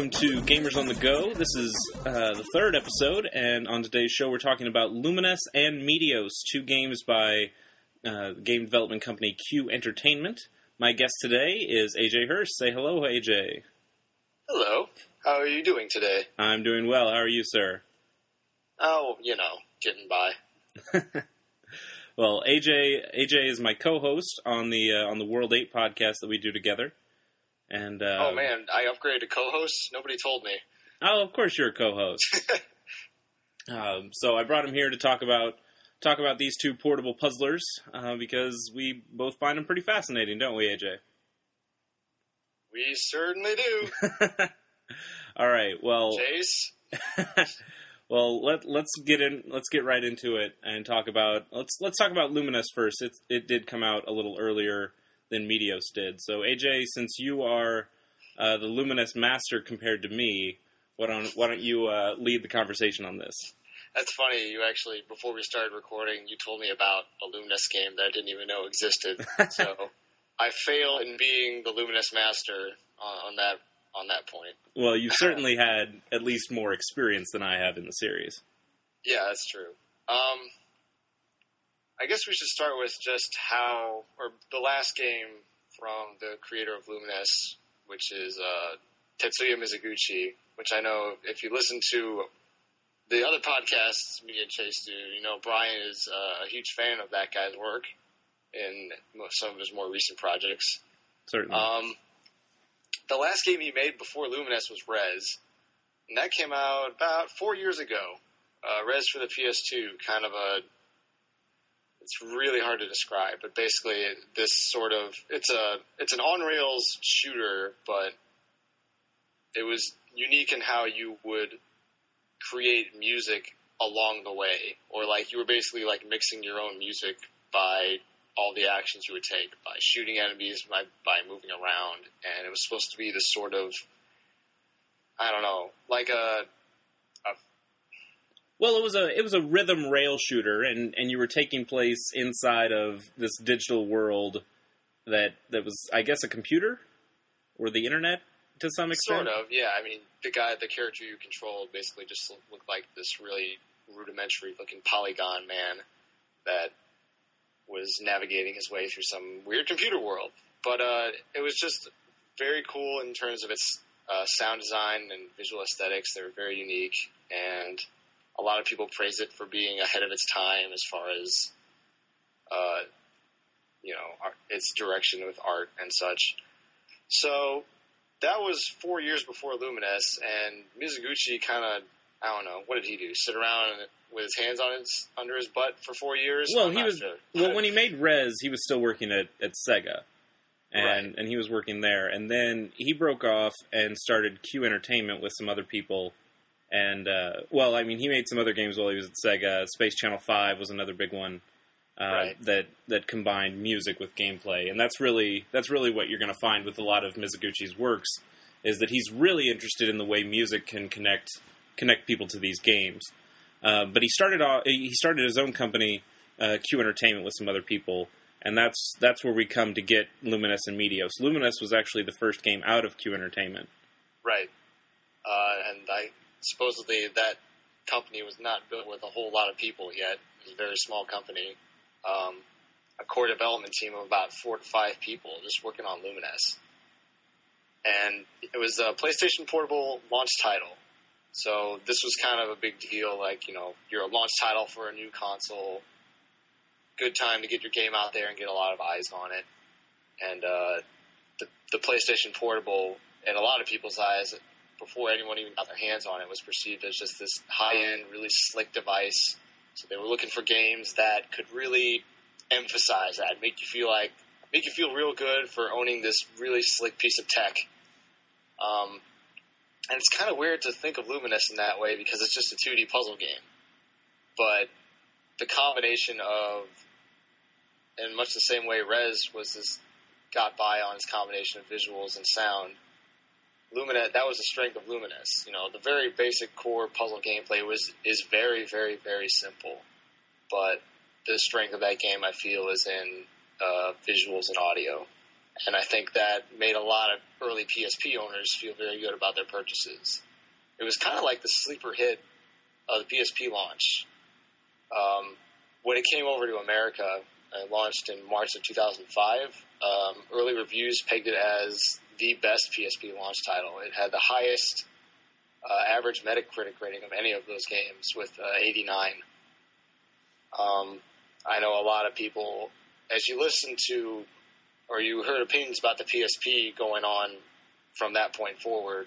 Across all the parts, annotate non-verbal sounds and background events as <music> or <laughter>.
welcome to Gamers on the Go. This is uh, the third episode, and on today's show, we're talking about Lumines and Meteos, two games by uh, game development company Q Entertainment. My guest today is AJ Hirsch. Say hello, AJ. Hello. How are you doing today? I'm doing well. How are you, sir? Oh, you know, getting by. <laughs> well, AJ AJ is my co-host on the uh, on the World Eight podcast that we do together. And uh, oh man, I upgraded to co-host. Nobody told me. Oh, of course you're a co-host. <laughs> um, so I brought him here to talk about talk about these two portable puzzlers uh, because we both find them pretty fascinating, don't we, AJ? We certainly do. <laughs> All right. Well, Chase. <laughs> well, let let's get in. Let's get right into it and talk about let's let's talk about Lumines first. It it did come out a little earlier than Meteos did. So AJ, since you are uh, the Lumines master compared to me, why don't why don't you uh, lead the conversation on this? That's funny. You actually, before we started recording, you told me about a Lumines game that I didn't even know existed. <laughs> so I fail in being the Lumines master on, on that on that point. Well, you certainly had at least more experience than I have in the series. <laughs> Yeah, that's true. Um, I guess we should start with just how, or the last game from the creator of Lumines, which is uh, Tetsuya Mizuguchi, which I know if you listen to the other podcasts me and Chase do, you know Brian is uh, a huge fan of that guy's work in some of his more recent projects. Certainly. Um, the last game he made before Lumines was Rez, and that came out about four years ago. Uh, Rez for the PS2, kind of a. It's really hard to describe, but basically this sort of it's a it's an on rails shooter, but it was unique in how you would create music along the way, or like you were basically like mixing your own music by all the actions you would take by shooting enemies, by, by moving around, and it was supposed to be this sort of, I don't know, like a, well, it was a it was a rhythm rail shooter, and, and you were taking place inside of this digital world that that was, I guess, a computer or the internet to some extent. Sort of, yeah. I mean, the guy, the character you controlled, basically just looked like this really rudimentary looking polygon man that was navigating his way through some weird computer world. But uh, it was just very cool in terms of its uh, sound design and visual aesthetics. They were very unique, and a lot of people praise it for being ahead of its time as far as uh, you know art, its direction with art and such. So that was four years before Lumines, and Mizuguchi kind of I don't know what did he do? Sit around with his hands on his under his butt for four years? Well, I'm he was sure. well when he made Rez, he was still working at, at Sega, and Right. and he was working there, and then he broke off and started Q Entertainment with some other people, and uh, well, I mean, he made some other games while he was at Sega. Space Channel Five was another big one. Uh, Right. That that combined music with gameplay, and that's really that's really what you're going to find with a lot of Mizuguchi's works, is that he's really interested in the way music can connect connect people to these games. Uh, but he started off, he started his own company, uh, Q Entertainment, with some other people, and that's that's where we come to get Lumines and Meteos. Lumines was actually the first game out of Q Entertainment. Right. Uh, and I supposedly that company was not built with a whole lot of people yet. It was a very small company. Um, a core development team of about four to five people just working on Lumines. And it was a PlayStation Portable launch title. So this was kind of a big deal. Like, you know, you're a launch title for a new console. Good time to get your game out there and get a lot of eyes on it. And uh, the, the PlayStation Portable, in a lot of people's eyes, before anyone even got their hands on it, was perceived as just this high-end, really slick device. So they were looking for games that could really emphasize that, make you feel like, make you feel real good for owning this really slick piece of tech. Um, and it's kind of weird to think of Lumines in that way because it's just a 2D puzzle game. But the combination of, in much the same way Rez was this, got by on its combination of visuals and sound, Lumines, that was the strength of Lumines. You know, the very basic core puzzle gameplay was, is very, very, very simple. But the strength of that game, I feel, is in uh, visuals and audio. and I think that made a lot of early PSP owners feel very good about their purchases. It was kind of like the sleeper hit of the PSP launch. Um, when it came over to America, it launched in March of 2005. Um, early reviews pegged it as the best PSP launch title. It had the highest uh, average Metacritic rating of any of those games with uh, 89. Um, I know a lot of people, as you listen to or you heard opinions about the PSP going on from that point forward,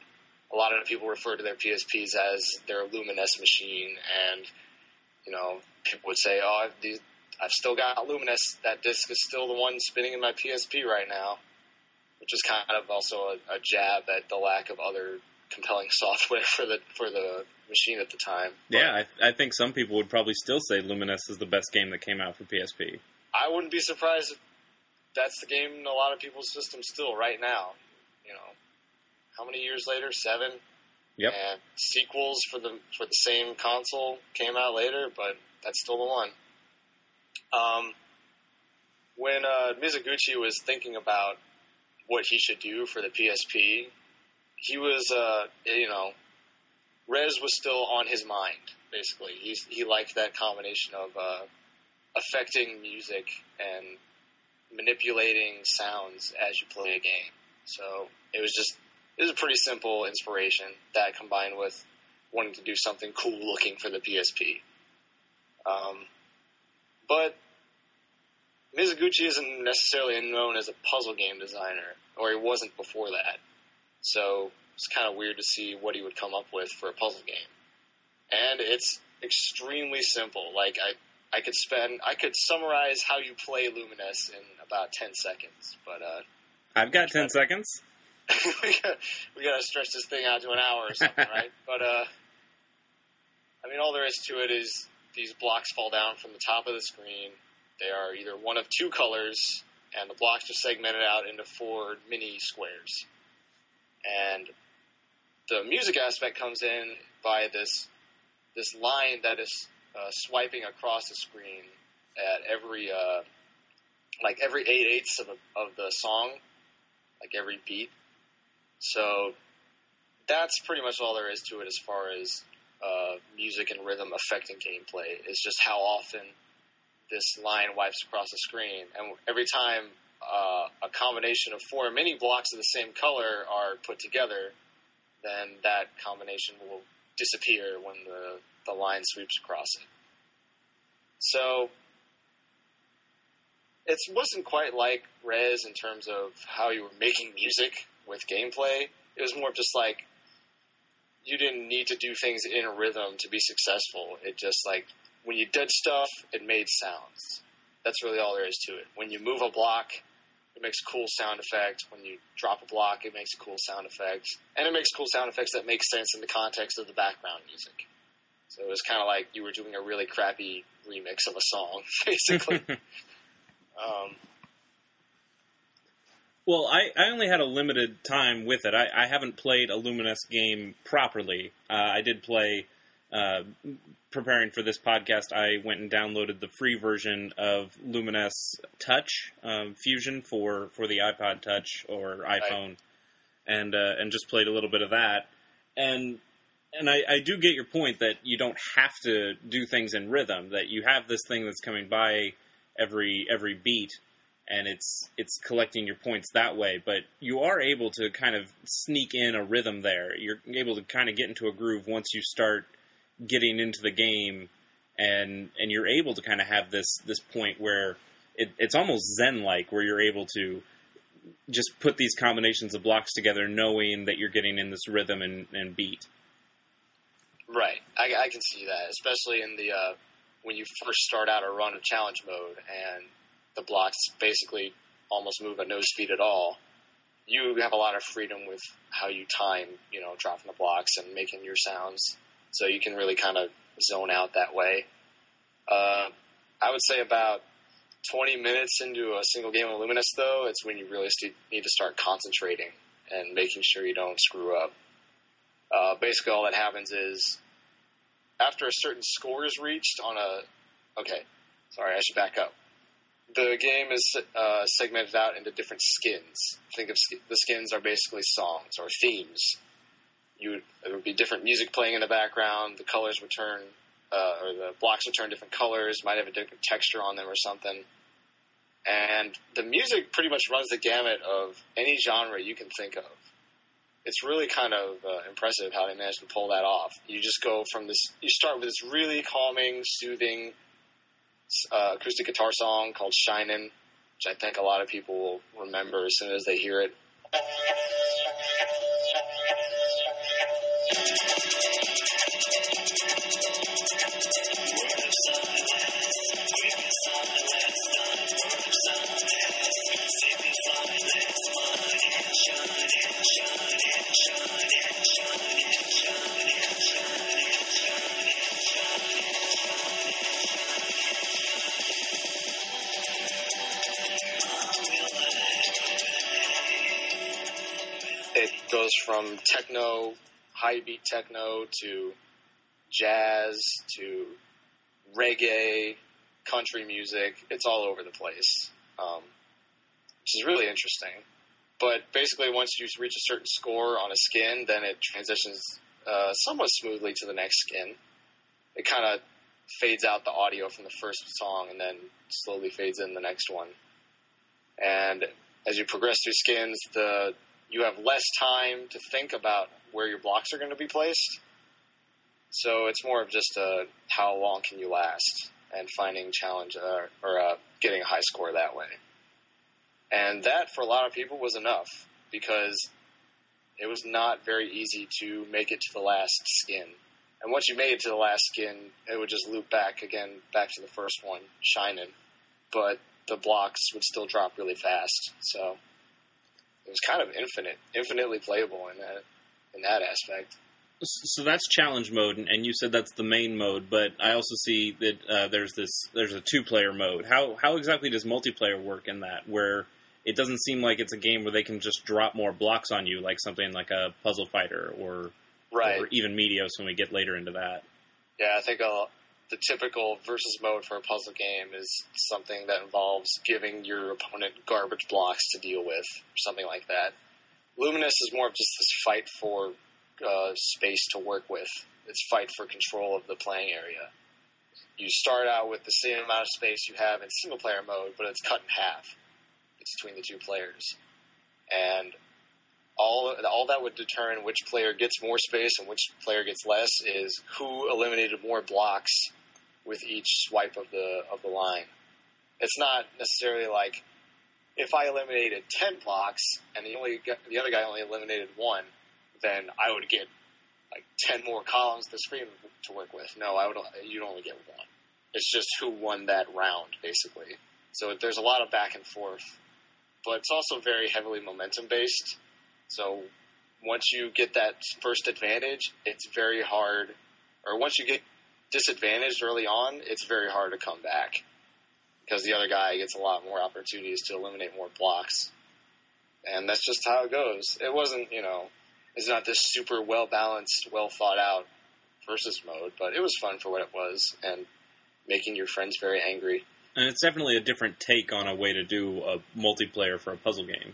a lot of people refer to their PSPs as their Lumines machine, and you know people would say, "Oh, I've, I've still got Lumines. That disc is still the one spinning in my PSP right now," which is kind of also a, a jab at the lack of other compelling <laughs> software for the for the machine at the time. Yeah, I, I think some people would probably still say Lumines is the best game that came out for PSP. I wouldn't be surprised if that's the game in a lot of people's systems still right now. You know, how many years later? Seven. Yep. And sequels for the for the same console came out later, but that's still the one. Um, when uh, Mizuguchi was thinking about what he should do for the PSP, he was, uh, you know, Rez was still on his mind. Basically, he's he liked that combination of uh, affecting music and manipulating sounds as you play a game. So it was just it was a pretty simple inspiration that combined with wanting to do something cool looking for the PSP. Um, but Mizuguchi isn't necessarily known as a puzzle game designer, or he wasn't before that. So it's kind of weird to see what he would come up with for a puzzle game. And it's extremely simple. Like I, I could spend, I could summarize how you play Lumines in about ten seconds. But uh, I've got ten seconds. <laughs> we got we got to stretch this thing out to an hour or something, right? <laughs> But uh, I mean, all there is to it is these blocks fall down from the top of the screen. They are either one of two colors, and the blocks are segmented out into four mini squares. And the music aspect comes in by this this line that is uh, swiping across the screen at every uh, like every eight eighths of, a, of the song, like every beat. So that's pretty much all there is to it as far as uh, music and rhythm affecting gameplay. Is just how often this line wipes across the screen, and every time uh, a combination of four mini blocks of the same color are put together, then that combination will disappear when the, the line sweeps across it. So it wasn't quite like Rez in terms of how you were making music with gameplay. It was more just like you didn't need to do things in rhythm to be successful. It just like when you did stuff, it made sounds. That's really all there is to it. When you move a block, it makes cool sound effects. When you drop a block, it makes cool sound effects. And it makes cool sound effects that make sense in the context of the background music. So it was kind of like you were doing a really crappy remix of a song, <laughs> basically. <laughs> um, well, I, I only had a limited time with it. I, I haven't played a Lumines game properly. Uh, I did play, uh, preparing for this podcast, I went and downloaded the free version of Lumines Touch um, Fusion for, for the iPod Touch or iPhone, and uh, and just played a little bit of that. And and I, I do get your point that you don't have to do things in rhythm. That you have this thing that's coming by every every beat and it's it's collecting your points that way. But you are able to kind of sneak in a rhythm there. You're able to kind of get into a groove once you start getting into the game, and and you're able to kind of have this this point where it, it's almost zen like, where you're able to just put these combinations of blocks together, knowing that you're getting in this rhythm and, and beat. Right, I, I, can see that, especially in the uh, when you first start out a run of challenge mode and the blocks basically almost move at no speed at all, you have a lot of freedom with how you time, you know, dropping the blocks and making your sounds. So you can really kind of zone out that way. Uh, I would say about 20 minutes into a single game of Lumines, though, it's when you really need to start concentrating and making sure you don't screw up. Uh, basically, all that happens is after a certain score is reached on a. Okay, sorry, I should back up the game is uh, segmented out into different skins. Think of sk- the skins are basically songs or themes. You would, there would be different music playing in the background. The colors would turn, uh, or the blocks would turn different colors. Might have a different texture on them or something. And the music pretty much runs the gamut of any genre you can think of. It's really kind of uh, impressive how they managed to pull that off. You just go from this. You start with this really calming, soothing uh, acoustic guitar song called "Shinin'," which I think a lot of people will remember as soon as they hear it. It beat techno to jazz to reggae, country music. It's all over the place, um, which is really interesting. But basically, once you reach a certain score on a skin, then it transitions uh, somewhat smoothly to the next skin. It kind of fades out the audio from the first song and then slowly fades in the next one. And as you progress through skins, the you have less time to think about where your blocks are going to be placed. So it's more of just a how long can you last and finding challenge uh, or uh, getting a high score that way. And that for a lot of people was enough because it was not very easy to make it to the last skin. And once you made it to the last skin, it would just loop back again, back to the first one, shining. But the blocks would still drop really fast. So it was kind of infinite, infinitely playable in that in that aspect. So that's challenge mode, and- you said that's the main mode. But I also see that uh, there's this there's a two player mode. How how exactly does multiplayer work in that? Where it doesn't seem like it's a game where they can just drop more blocks on you, like something like a puzzle fighter or Right. or even Meteos when we get later into that. Yeah, I think uh, the typical versus mode for a puzzle game is something that involves giving your opponent garbage blocks to deal with, or something like that. Lumines is more of just this fight for uh, space to work with. It's fight for control of the playing area. You start out with the same amount of space you have in single player mode, but it's cut in half between the two players. And all all that would determine which player gets more space and which player gets less is who eliminated more blocks with each swipe of the of the line. It's not necessarily like if I eliminated ten blocks and the only the other guy only eliminated one, then I would get like ten more columns the screen to work with. No, I would you'd only get one. It's just who won that round, basically. So there's a lot of back and forth, but it's also very heavily momentum based. So once you get that first advantage, it's very hard, or once you get disadvantaged early on, it's very hard to come back because the other guy gets a lot more opportunities to eliminate more blocks. And that's just how it goes. It wasn't, you know, it's not this super well balanced, well thought out versus mode, but it was fun for what it was and making your friends very angry. And it's definitely a different take on a way to do a multiplayer for a puzzle game.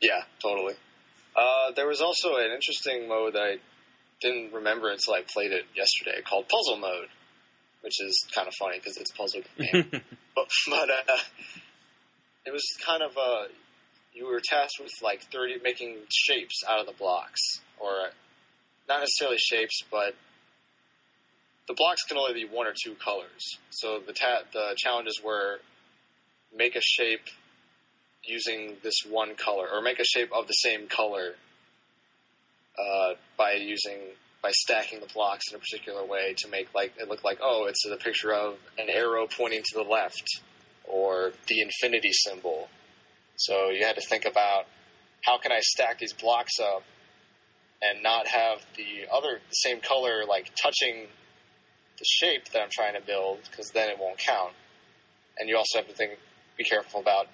Yeah, totally. Uh, there was also an interesting mode that I didn't remember until I played it yesterday called Puzzle Mode, which is kind of funny because it's a puzzle game. <laughs> but but uh, it was kind of uh, you were tasked with like thirty making shapes out of the blocks, or not necessarily shapes, but the blocks can only be one or two colors. So the ta- the challenges were make a shape using this one color, or make a shape of the same color uh, by using by stacking the blocks in a particular way to make like it look like oh it's a picture of an arrow pointing to the left or the infinity symbol. So you had to think about how can I stack these blocks up and not have the other the same color like touching the shape that I'm trying to build because then it won't count. And you also have to think be careful about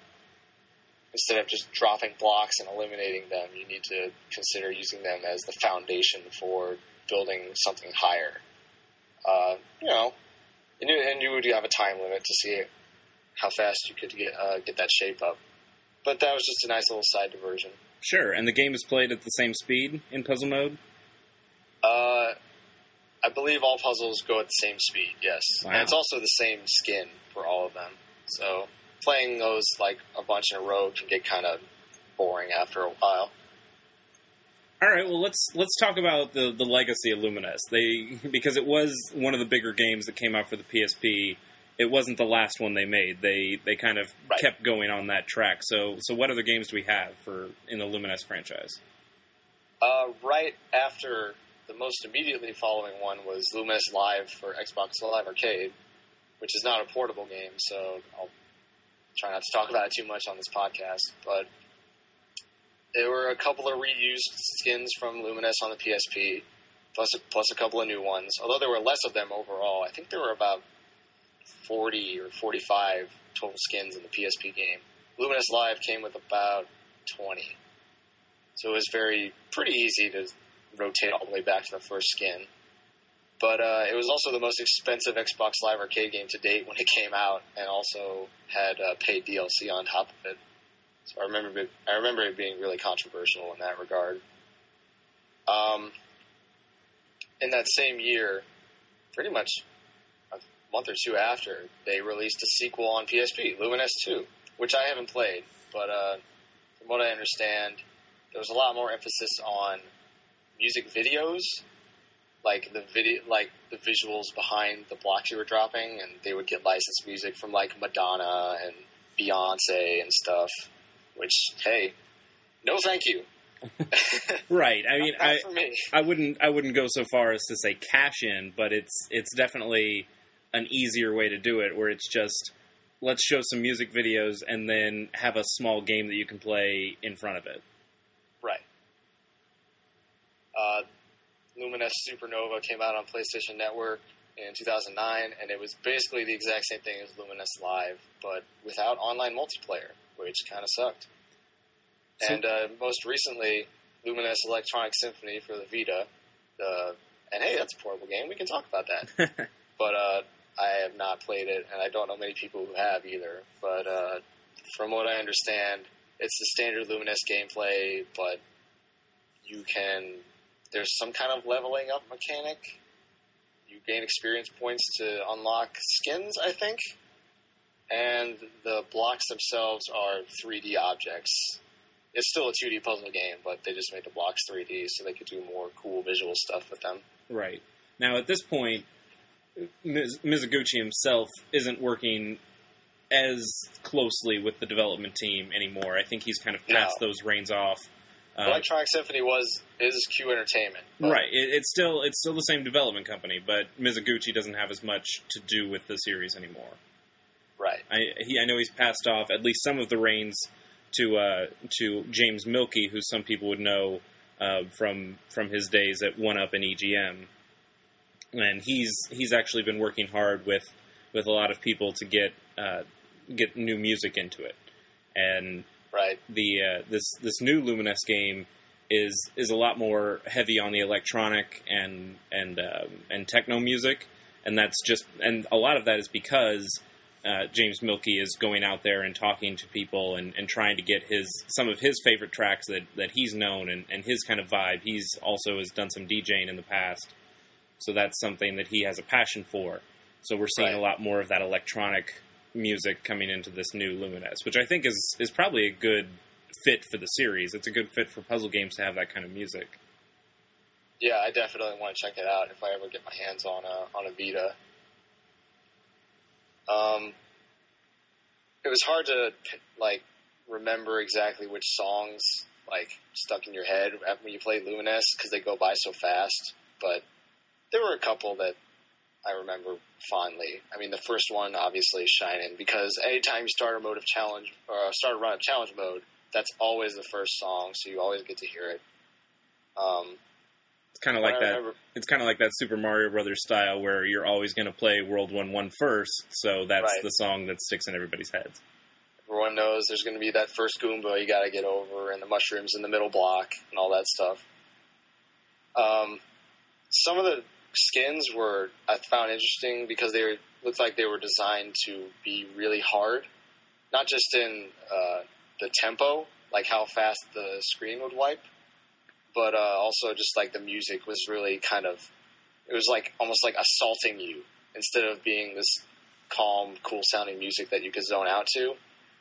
instead of just dropping blocks and eliminating them, you need to consider using them as the foundation for building something higher. Uh, you know, and you, and you would have a time limit to see how fast you could get uh, get that shape up. But that was just a nice little side diversion. Sure, and the game is played at the same speed in puzzle mode. Uh, I believe all puzzles go at the same speed. Yes, Wow. and it's also the same skin for all of them. So playing those like a bunch in a row can get kind of boring after a while. All right, well let's let's talk about the the legacy of Lumines. They because it was one of the bigger games that came out for the PSP. It wasn't the last one they made. They they kind of Right. kept going on that track. So so what other games do we have for in the Lumines franchise? Uh, right after the most immediately following one was Lumines Live for Xbox Live Arcade, which is not a portable game, so I'll try not to talk about it too much on this podcast. But there were a couple of reused skins from Lumines on the PSP, plus a, plus a couple of new ones. Although there were less of them overall, I think there were about forty or forty-five total skins in the PSP game. Lumines Live came with about twenty. So it was very pretty easy to rotate all the way back to the first skin. But uh, it was also the most expensive Xbox Live Arcade game to date when it came out, and also had uh, paid DLC on top of it. So I remember it, I remember it being really controversial in that regard. Um, in that same year, pretty much a month or two after, they released a sequel on PSP, Lumines 2, which I haven't played, but uh, from what I understand, there was a lot more emphasis on music videos, like the video, like the visuals behind the blocks you were dropping, and they would get licensed music from like Madonna and Beyonce and stuff. Which, hey, no, thank you. <laughs> Right. I mean, <laughs> I for me. I wouldn't I wouldn't go so far as to say cash in, but it's it's definitely an easier way to do it where it's just let's show some music videos and then have a small game that you can play in front of it. Right. Uh, Lumines Supernova came out on PlayStation Network in 2009, and it was basically the exact same thing as Lumines Live, but without online multiplayer, which kind of sucked. So- and uh, most recently, Lumines Electronic Symphony for the Vita. Uh, and hey, that's a portable game. We can talk about that. <laughs> but uh, I have not played it, and I don't know many people who have either. But uh, from what I understand, it's the standard Lumines gameplay, but you can. There's some kind of leveling up mechanic. You gain experience points to unlock skins, I think. And the blocks themselves are 3D objects. It's still a 2D puzzle game, but they just made the blocks 3D so they could do more cool visual stuff with them. Right. Now, at this point, Miz- Mizuguchi himself isn't working as closely with the development team anymore. I think he's kind of passed those reins off. Uh, Electronic Symphony was is Q Entertainment, right. It, it's still it's still the same development company, but Mizuguchi doesn't have as much to do with the series anymore. Right. I he, I know he's passed off at least some of the reins to uh, to James Mielke, who some people would know uh, from from his days at One Up and EGM, and he's he's actually been working hard with with a lot of people to get uh, get new music into it, and Right. the uh, this this new Lumines game is is a lot more heavy on the electronic and and um and techno music, and that's just and a lot of that is because uh, James Mielke is going out there and talking to people and, and trying to get his some of his favorite tracks that, that he's known and, and his kind of vibe. He's also has done some DJing in the past, so that's something that he has a passion for. So we're seeing Right. a lot more of that electronic music coming into this new Lumines, which I think is is probably a good fit for the series. It's a good fit for puzzle games to have that kind of music. Yeah, I definitely want to check it out if I ever get my hands on a on a Vita. Um, it was hard to like remember exactly which songs like stuck in your head when you played Lumines because they go by so fast. But there were a couple that I remember fondly. I mean, the first one obviously is Shining because anytime you start a mode of challenge or start a run of challenge mode, that's always the first song, so you always get to hear it. Um, It's kind of like that. remember- It's kind of like that Super Mario Brothers style where you're always going to play World One One first, so that's Right. the song that sticks in everybody's heads. Everyone knows there's going to be that first Goomba you got to get over, and the mushrooms in the middle block, and all that stuff. Um, some of the skins were I found interesting because they were looked like they were designed to be really hard, not just in uh, the tempo, like how fast the screen would wipe, but uh, also just like the music was really kind of, it was like almost like assaulting you instead of being this calm, cool sounding music that you could zone out to.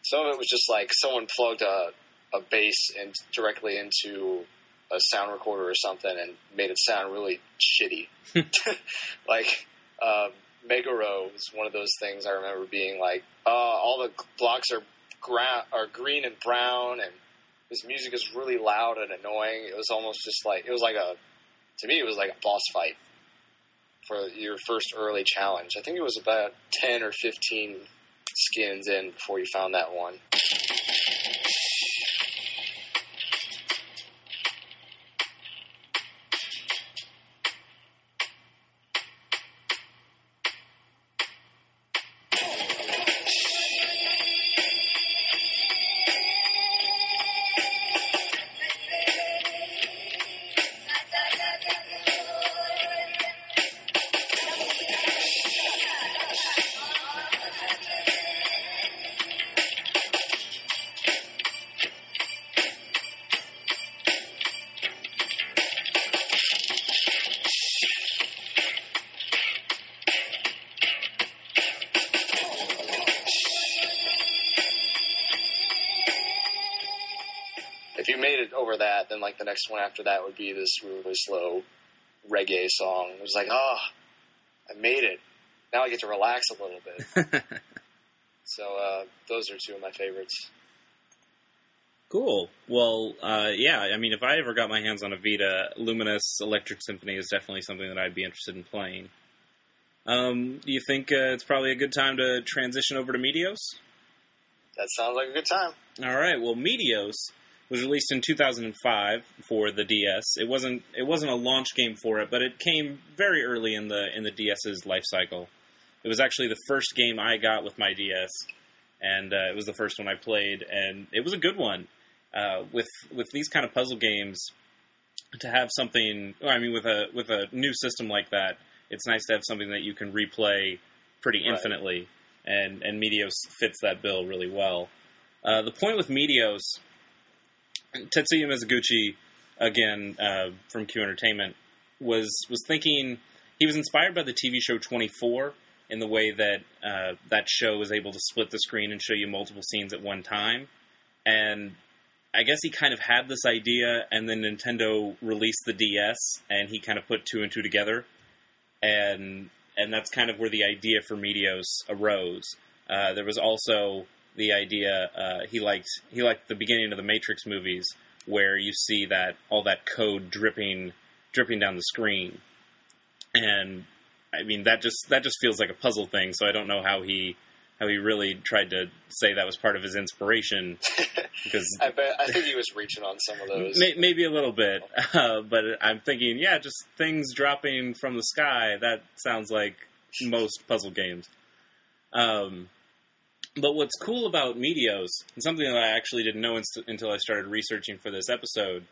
Some of it was just like someone plugged a, a bass in, directly into a sound recorder or something and made it sound really shitty. <laughs> <laughs> like uh, Meguro was one of those things I remember being like, uh, all the blocks are gra- are green and brown, and this music is really loud and annoying. It was almost just like it was like a to me it was like a boss fight for your first early challenge. I think it was about ten or fifteen skins in before you found that one. If you made it over that, then like the next one after that would be this really slow reggae song. It was like, oh, I made it. Now I get to relax a little bit. <laughs> so uh, those are two of my favorites. Cool. Well, uh, yeah. I mean, if I ever got my hands on a Vita, Lumines Electric Symphony is definitely something that I'd be interested in playing. Um, do you think uh, it's probably a good time to transition over to Meteos? That sounds like a good time. All right. Well, Meteos was released in 2005 for the DS. It wasn't it wasn't a launch game for it, but it came very early in the in the DS's life cycle. It was actually the first game I got with my DS, and uh, it was the first one I played, and it was a good one. Uh, with with these kind of puzzle games, to have something, I mean, with a with a new system like that, it's nice to have something that you can replay pretty Right. infinitely, and and Meteos fits that bill really well. Uh, the point with Meteos, Tetsuya Mizuguchi, again uh, from Q Entertainment, was was thinking he was inspired by the TV show Twenty Four in the way that uh, that show was able to split the screen and show you multiple scenes at one time, and I guess he kind of had this idea, and then Nintendo released the DS, and he kind of put two and two together, and and that's kind of where the idea for Meteos arose. Uh, there was also the idea uh, he liked he liked the beginning of the Matrix movies where you see that all that code dripping dripping down the screen, and I mean that just that just feels like a puzzle thing. So I don't know how he how he really tried to say that was part of his inspiration <laughs> because I bet I think he was reaching on some of those. May, maybe a little bit, <laughs> uh, but I'm thinking, yeah, just things dropping from the sky. That sounds like most puzzle games. Um, but what's cool about Meteos, and something that I actually didn't know inst- until I started researching for this episode,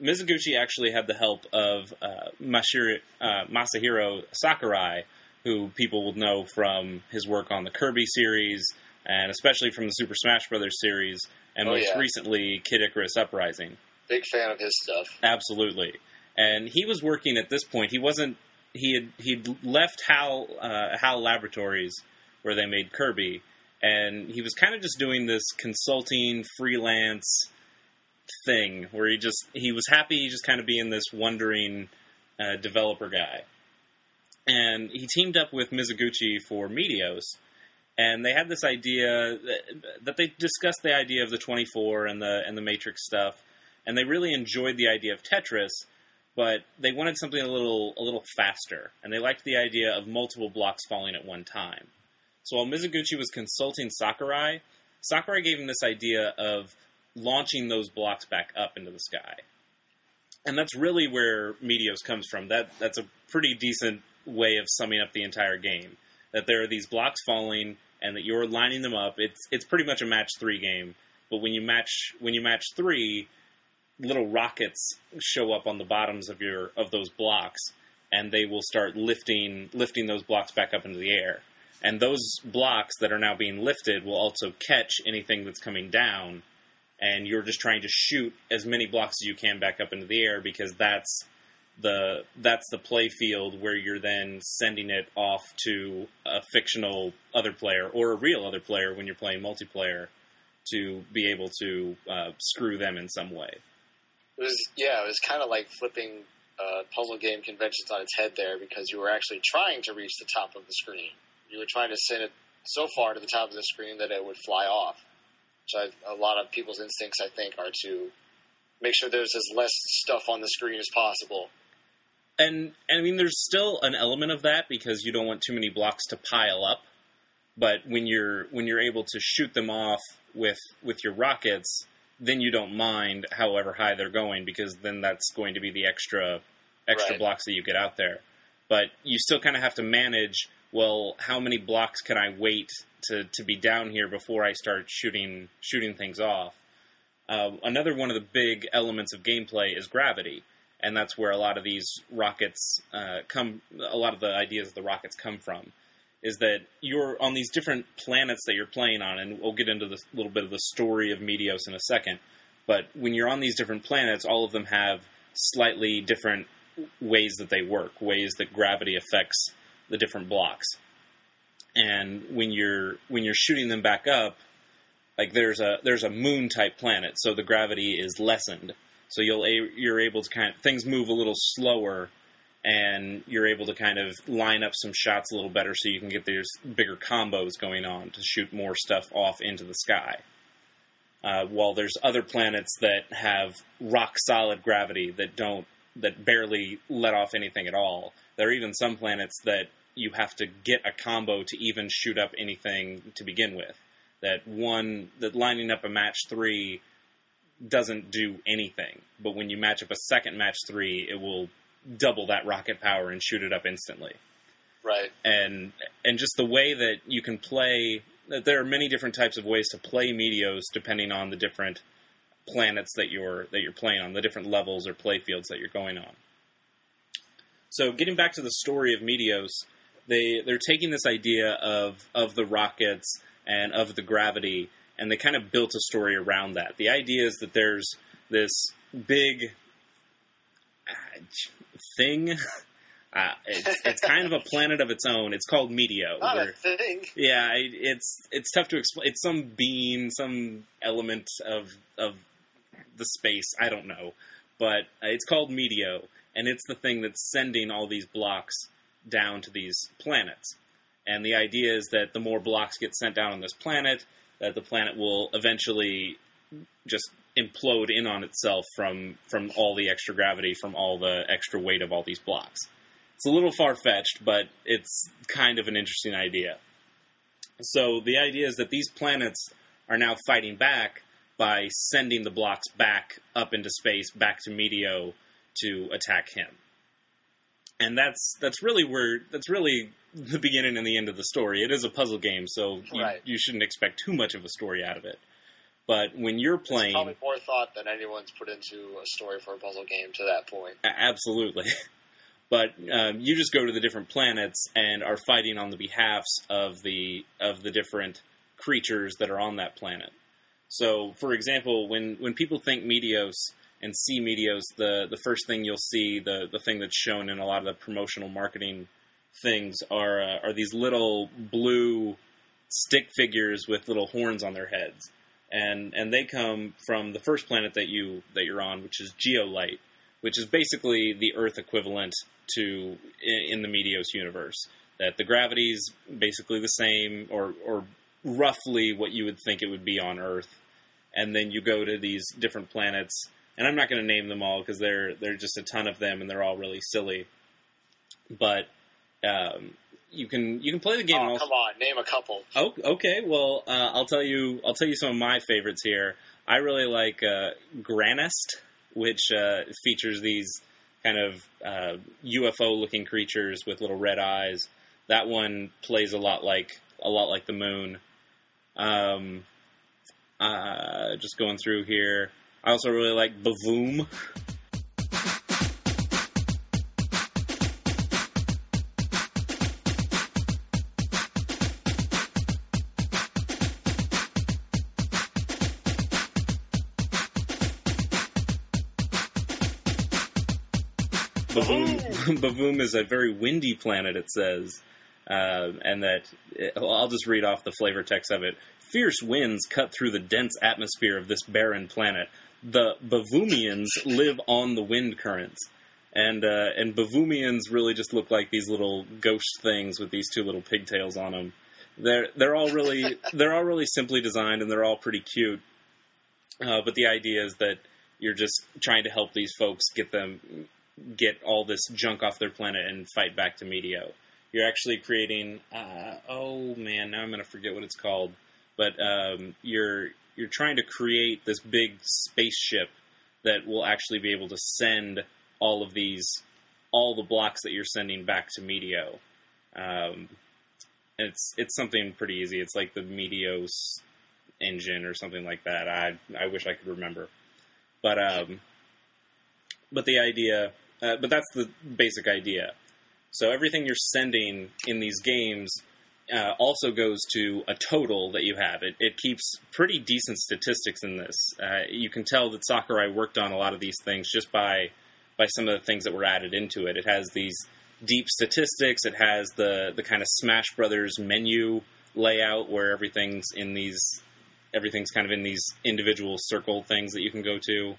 Mizuguchi actually had the help of uh, Mashiro, uh, Masahiro Sakurai, who people will know from his work on the Kirby series, and especially from the Super Smash Brothers series, and Oh, most yeah. recently Kid Icarus Uprising. Big fan of his stuff. Absolutely. And he was working at this point. He wasn't. He had he'd left Hal uh, Hal Laboratories where they made Kirby, and he was kind of just doing this consulting freelance thing where he just he was happy just kind of being this wandering uh, developer guy. And he teamed up with Mizuguchi for Meteos, and they had this idea that, that they discussed the idea of the 24 and the and the Matrix stuff, and they really enjoyed the idea of Tetris, but they wanted something a little a little faster, and they liked the idea of multiple blocks falling at one time. So while Mizuguchi was consulting Sakurai, Sakurai gave him this idea of launching those blocks back up into the sky. And that's really where Meteos comes from. That that's a pretty decent way of summing up the entire game. That there are these blocks falling and that you're lining them up. It's it's pretty much a match three game. But when you match when you match three, little rockets show up on the bottoms of your of those blocks and they will start lifting lifting those blocks back up into the air. And those blocks that are now being lifted will also catch anything that's coming down, and you're just trying to shoot as many blocks as you can back up into the air because that's the that's the play field where you're then sending it off to a fictional other player or a real other player when you're playing multiplayer to be able to uh, screw them in some way. It was yeah, it was kind of like flipping uh, puzzle game conventions on its head there because you were actually trying to reach the top of the screen. You were trying to send it so far to the top of the screen that it would fly off. So I, a lot of people's instincts, I think, are to make sure there's as less stuff on the screen as possible. And, and I mean, there's still an element of that because you don't want too many blocks to pile up. But when you're when you're able to shoot them off with with your rockets, then you don't mind however high they're going because then that's going to be the extra extra Right. blocks that you get out there. But you still kind of have to manage. Well, how many blocks can I wait to, to be down here before I start shooting shooting things off? Uh, another one of the big elements of gameplay is gravity, and that's where a lot of these rockets uh, come. A lot of the ideas of the rockets come from is that you're on these different planets that you're playing on, and we'll get into this little bit of the story of Meteos in a second. But when you're on these different planets, all of them have slightly different ways that they work, ways that gravity affects the different blocks. And when you're when you're shooting them back up, like there's a there's a moon type planet, so the gravity is lessened. So you'll you're able to kind of things move a little slower and you're able to kind of line up some shots a little better so you can get these bigger combos going on to shoot more stuff off into the sky. Uh, while there's other planets that have rock solid gravity that don't that barely let off anything at all. There are even some planets that you have to get a combo to even shoot up anything to begin with. That one that lining up a match three doesn't do anything, but when you match up a second match three, it will double that rocket power and shoot it up instantly. Right. And and just the way that you can play that there are many different types of ways to play Meteos depending on the different planets that you're that you're playing on, the different levels or play fields that you're going on. So getting back to the story of Meteos, they they're taking this idea of of the rockets and of the gravity and they kind of built a story around that. The idea is that there's this big uh, thing. <laughs> Uh, it's, it's kind of a planet of its own. It's called Meteo. Not where- a thing. yeah, I- it's it's tough to explain. It's some being, some element of of the space. I don't know, but uh, it's called Meteo, and it's the thing that's sending all these blocks down to these planets. And the idea is that the more blocks get sent down on this planet, that the planet will eventually just implode in on itself from from all the extra gravity, from all the extra weight of all these blocks. It's a little far fetched, but it's kind of an interesting idea. So the idea is that these planets are now fighting back by sending the blocks back up into space, back to Meteo to attack him. And that's that's really where that's really the beginning and the end of the story. It is a puzzle game, so you, Right. you shouldn't expect too much of a story out of it. But when you're playing, It's probably more thought than anyone's put into a story for a puzzle game to that point. Absolutely. <laughs> But um, you just go to the different planets and are fighting on the behalfs of the of the different creatures that are on that planet. So, for example, when when people think Meteos and see Meteos, the the first thing you'll see, the the thing that's shown in a lot of the promotional marketing things are uh, are these little blue stick figures with little horns on their heads, and and they come from the first planet that you that you're on, which is Geolyte, which is basically the Earth equivalent to in, in the Meteos universe. That the gravity's basically the same, or or roughly what you would think it would be on Earth, and then you go to these different planets. And I'm not going to name them all because there are just a ton of them, and they're all really silly. But um, you can you can play the game. Oh, also- come on, name a couple. Oh, okay. Well, uh, I'll tell you. I'll tell you some of my favorites here. I really like uh, Grannest, which uh, features these kind of uh, UFO-looking creatures with little red eyes. That one plays a lot like a lot like the moon. Um, uh, just going through here. I also really like Bavoom. <laughs> Bavoom, is a very windy planet, it says. Um, and that it, I'll just read off the flavor text of it. Fierce winds cut through the dense atmosphere of this barren planet, the Bavoomians live on the wind currents. And uh, and Bavoomians really just look like these little ghost things with these two little pigtails on them. They're they're all really <laughs> they're all really simply designed and they're all pretty cute. Uh, but the idea is that you're just trying to help these folks get them get all this junk off their planet and fight back to Meteo. You're actually creating. Uh, oh man, now I'm going to forget what it's called. But um, you're you're trying to create this big spaceship that will actually be able to send all of these all the blocks that you're sending back to Meteo. Um, it's it's something pretty easy. It's like the Meteos engine or something like that. I I wish I could remember, but um, but the idea, uh, but that's the basic idea. So everything you're sending in these games uh, also goes to a total that you have. It, it keeps pretty decent statistics in this. Uh, you can tell that Sakurai worked on a lot of these things just by by some of the things that were added into it. It has these deep statistics. It has the the kind of Smash Brothers menu layout where everything's in these everything's kind of in these individual circle things that you can go to.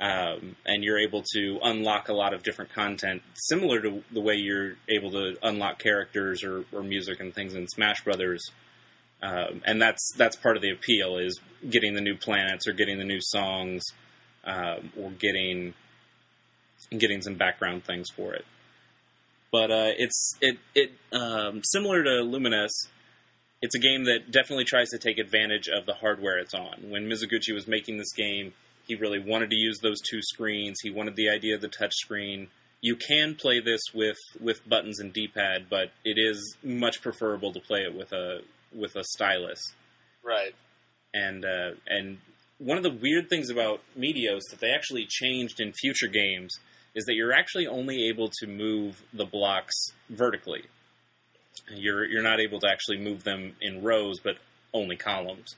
Um, and you're able to unlock a lot of different content, similar to the way you're able to unlock characters or, or music and things in Smash Brothers. Um, and that's that's part of the appeal is getting the new planets or getting the new songs um, or getting getting some background things for it. But uh, it's it it um, similar to Lumines. It's a game that definitely tries to take advantage of the hardware it's on. When Mizuguchi was making this game, he really wanted to use those two screens. He wanted the idea of the touch screen. You can play this with, with buttons and D-pad, but it is much preferable to play it with a with a stylus. Right. And uh, and one of the weird things about Meteos that they actually changed in future games is that you're actually only able to move the blocks vertically. You're you're not able to actually move them in rows, but only columns.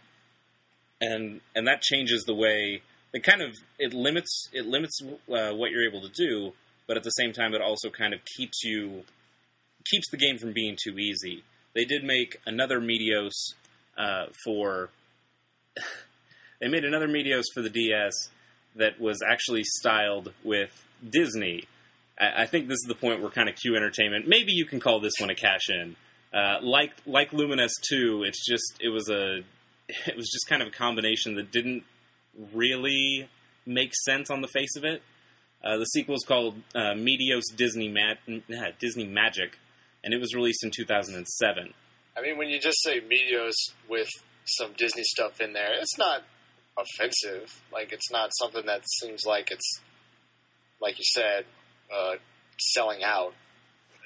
And and that changes the way it kind of it limits it limits uh, what you're able to do, but at the same time, it also kind of keeps you keeps the game from being too easy. They did make another Meteos uh, for <laughs> they made another Meteos for the DS that was actually styled with Disney. I, I think this is the point where kind of Q Entertainment. Maybe you can call this one a cash in. Uh, like like Lumines two, it's just it was a <laughs> it was just kind of a combination that didn't really make sense on the face of it. Uh, the sequel is called uh, Meteos Disney Ma- Disney Magic, and it was released in 2007. I mean, when you just say Meteos with some Disney stuff in there, it's not offensive. Like, it's not something that seems like it's, like you said, uh, selling out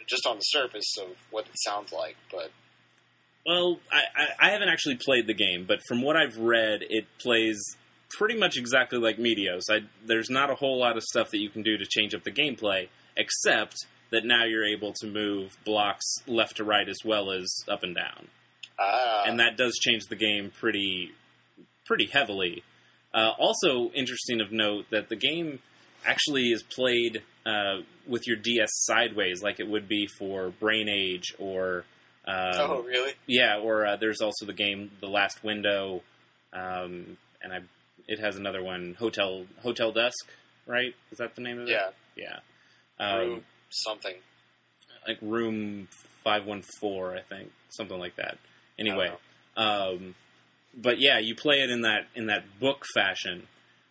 just on the surface of what it sounds like. But well, I, I, I haven't actually played the game, but from what I've read, it plays pretty much exactly like Meteos. I, there's not a whole lot of stuff that you can do to change up the gameplay, except that now you're able to move blocks left to right as well as up and down. ah, and that does change the game pretty pretty heavily. Uh, also, interesting of note that the game actually is played uh, with your DS sideways, like it would be for Brain Age or um, oh, really? yeah, or uh, there's also the game The Last Window, um, and I it has another one Hotel Hotel Dusk, right? Is that the name of it? Yeah. yeah. Um, Room something. like room 514 i think something like that anyway um, but yeah you play it in that in that book fashion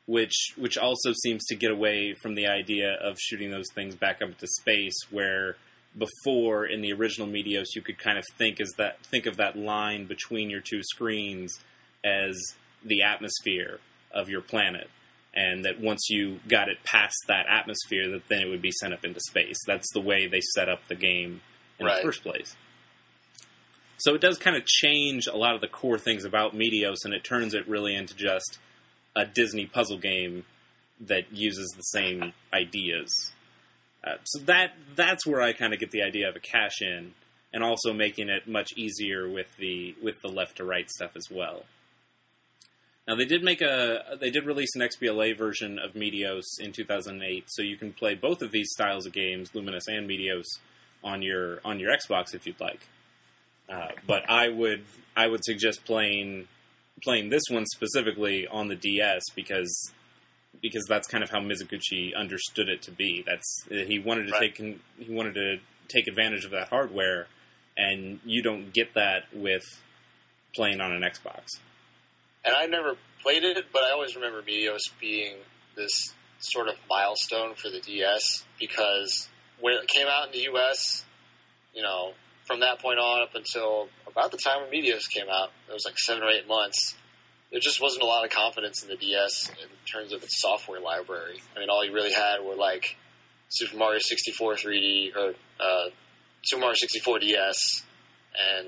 which which also seems to get away from the idea of shooting those things back up into space where before in the original Meteos you could kind of think as that think of that line between your two screens as the atmosphere of your planet and that once you got it past that atmosphere that then it would be sent up into space. That's the way they set up the game in Right. the first place. So it does kind of change a lot of the core things about Meteos and it turns it really into just a Disney puzzle game that uses the same ideas. Uh, so that that's where I kind of get the idea of a cash in and also making it much easier with the with the left to right stuff as well Now they did make a they did release an XBLA version of Meteos in 2008, so you can play both of these styles of games, Lumines and Meteos, on your on your Xbox if you'd like. Uh, but I would I would suggest playing playing this one specifically on the DS because because that's kind of how Mizuguchi understood it to be. That's he wanted to Right. take he wanted to take advantage of that hardware, and you don't get that with playing on an Xbox. And I never played it, but I always remember Meteos being this sort of milestone for the DS because when it came out in the US, you know, from that point on up until about the time when Meteos came out, it was like seven or eight months. There just wasn't a lot of confidence in the DS in terms of its software library. I mean, all you really had were like Super Mario 64 3D or uh, Super Mario 64 DS and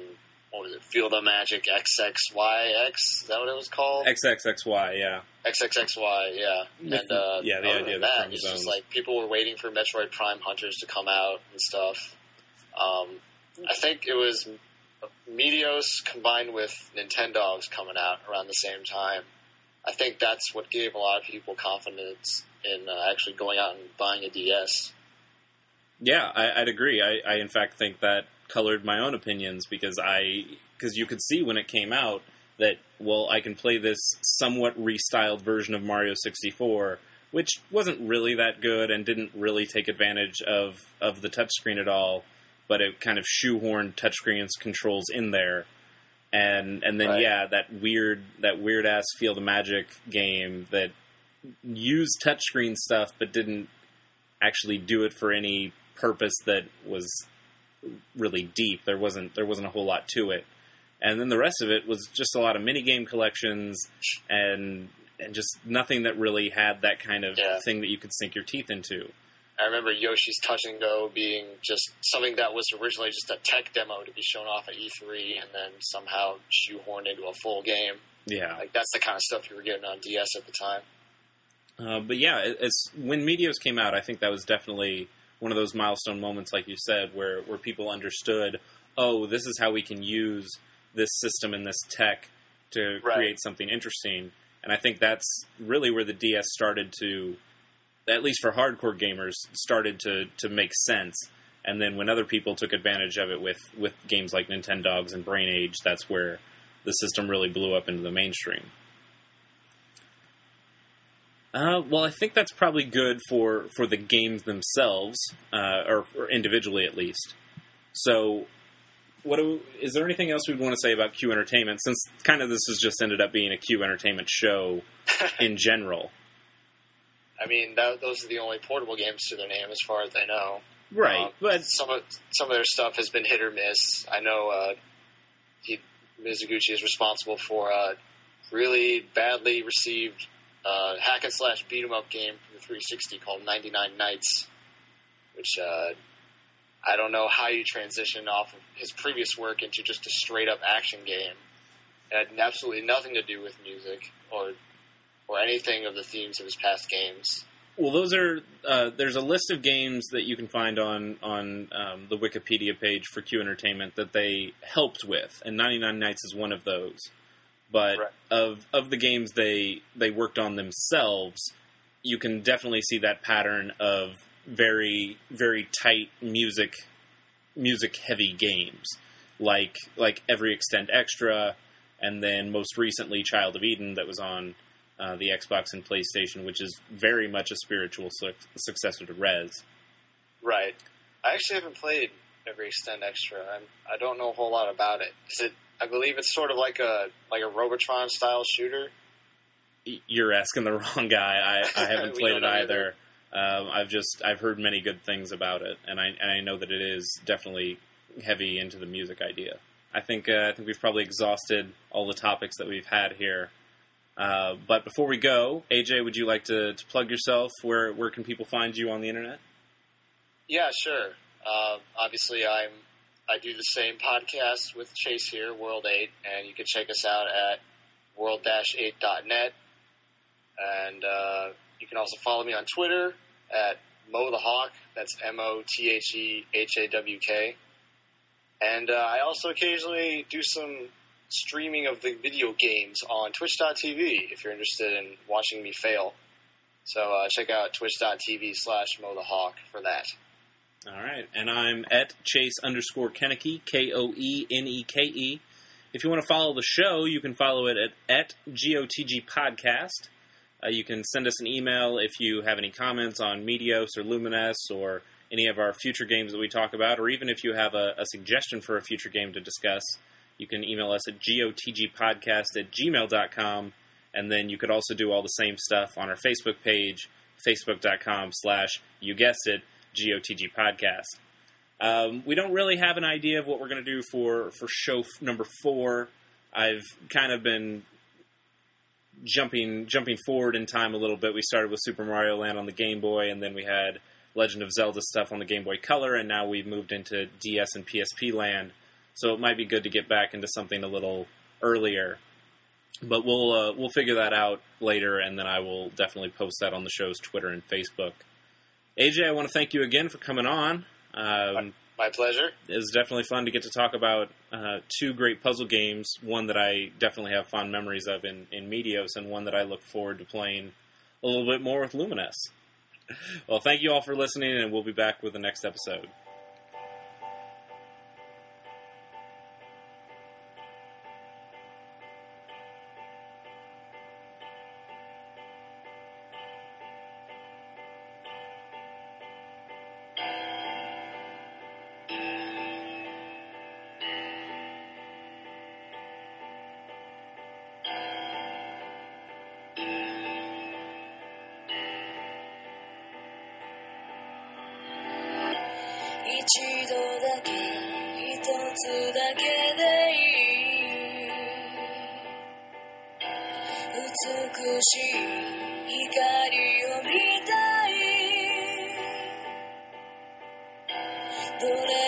what was it? Feel the Magic XXYX. Is that what it was called? XXXY, yeah. XXXY, yeah. And uh, yeah, the idea that, it's just like people were waiting for Metroid Prime Hunters to come out and stuff. Um, I think it was Meteos combined with Nintendogs coming out around the same time. I think that's what gave a lot of people confidence in uh, actually going out and buying a DS. Yeah, I, I'd agree. I, I, in fact, think that colored my own opinions because I because you could see when it came out that well, I can play this somewhat restyled version of Mario 64, which wasn't really that good and didn't really take advantage of of the touchscreen at all, but it kind of shoehorned touchscreen controls in there. And and then Right. yeah, that weird that weird ass feel the Magic game that used touchscreen stuff but didn't actually do it for any purpose that was really deep. There wasn't there wasn't a whole lot to it. And then the rest of it was just a lot of mini game collections and and just nothing that really had that kind of Yeah. thing that you could sink your teeth into. I remember Yoshi's Touch and Go being just something that was originally just a tech demo to be shown off at E3 and then somehow shoehorned into a full game. Yeah. Like that's the kind of stuff you were getting on DS at the time. Uh, but yeah, it- it's when Meteos came out, I think that was definitely one of those milestone moments, like you said, where where people understood, oh, this is how we can use this system and this tech to Right. create something interesting. And I think that's really where the DS started to, at least for hardcore gamers, started to to make sense. And then when other people took advantage of it with with games like Nintendogs and Brain Age, that's where the system really blew up into the mainstream. Uh, well, I think that's probably good for, for the games themselves, uh, or, or individually at least. So, what do, is there anything else we'd want to say about Q Entertainment? Since kind of this has just ended up being a Q Entertainment show <laughs> in general, I mean, that, those are the only portable games to their name as far as I know. right? Um, but some of some of their stuff has been hit or miss. I know uh, he, Mizuguchi is responsible for a really badly received uh, hack and slash beat 'em up game for the 360 called 99 Nights, which uh, I don't know how you transition off of his previous work into just a straight up action game. It had absolutely nothing to do with music or or anything of the themes of his past games. Well, those are uh, there's a list of games that you can find on on um, the Wikipedia page for Q Entertainment that they helped with, and 99 Nights is one of those. But Right. of of the games they they worked on themselves, you can definitely see that pattern of very very tight music music heavy games like like every extend extra and then most recently child of eden that was on uh, the xbox and playstation which is very much a spiritual su- successor to Rez Right. I actually haven't played every extend extra. I'm, I don't know a whole lot about it. Is it? I believe it's sort of like a like a Robotron style shooter. You're asking the <laughs> wrong guy. I, I <laughs> haven't played it know either. um, i've just i've heard many good things about it and i, and I know that it is definitely heavy into the music idea. I think uh, i think we've probably exhausted all the topics that we've had here. Uh, but before we go aj would you like to, to plug yourself? Where where can people find you on the internet? Yeah, sure. Uh, obviously, I'm I do the same podcast with Chase here, World Eight, and you can check us out at world-8.net. And uh, you can also follow me on Twitter at Mo the Hawk. That's M O T H E H A W K. And uh, I also occasionally do some streaming of the video games on Twitch.tv if you're interested in watching me fail. So uh, check out Twitch.tv slash MoTheHawk for that. All right, and I'm at Chase underscore Koeneke, K O E N E K E. If you want to follow the show, you can follow it at, at GOTG Podcast. Uh, you can send us an email if you have any comments on Meteos or Lumines or any of our future games that we talk about, or even if you have a, a suggestion for a future game to discuss, you can email us at gotgpodcast at gmail.com. And then you could also do all the same stuff on our Facebook page, facebook.com slash, you guessed it, GOTG Podcast. Um, we don't really have an idea of what we're going to do for, for show f- number four. I've kind of been jumping jumping forward in time a little bit. We started with Super Mario Land on the Game Boy, and then we had Legend of Zelda stuff on the Game Boy Color, and now we've moved into DS and PSP land. So it might be good to get back into something a little earlier. But we'll uh, we'll figure that out later, and then I will definitely post that on the show's Twitter and Facebook. AJ, I want to thank you again for coming on. Um, My pleasure. it was definitely fun to get to talk about uh, two great puzzle games. One that I definitely have fond memories of in, in Meteos, and one that I look forward to playing a little bit more with Lumines. <laughs> Well, thank you all for listening, and we'll be back with the next episode. pure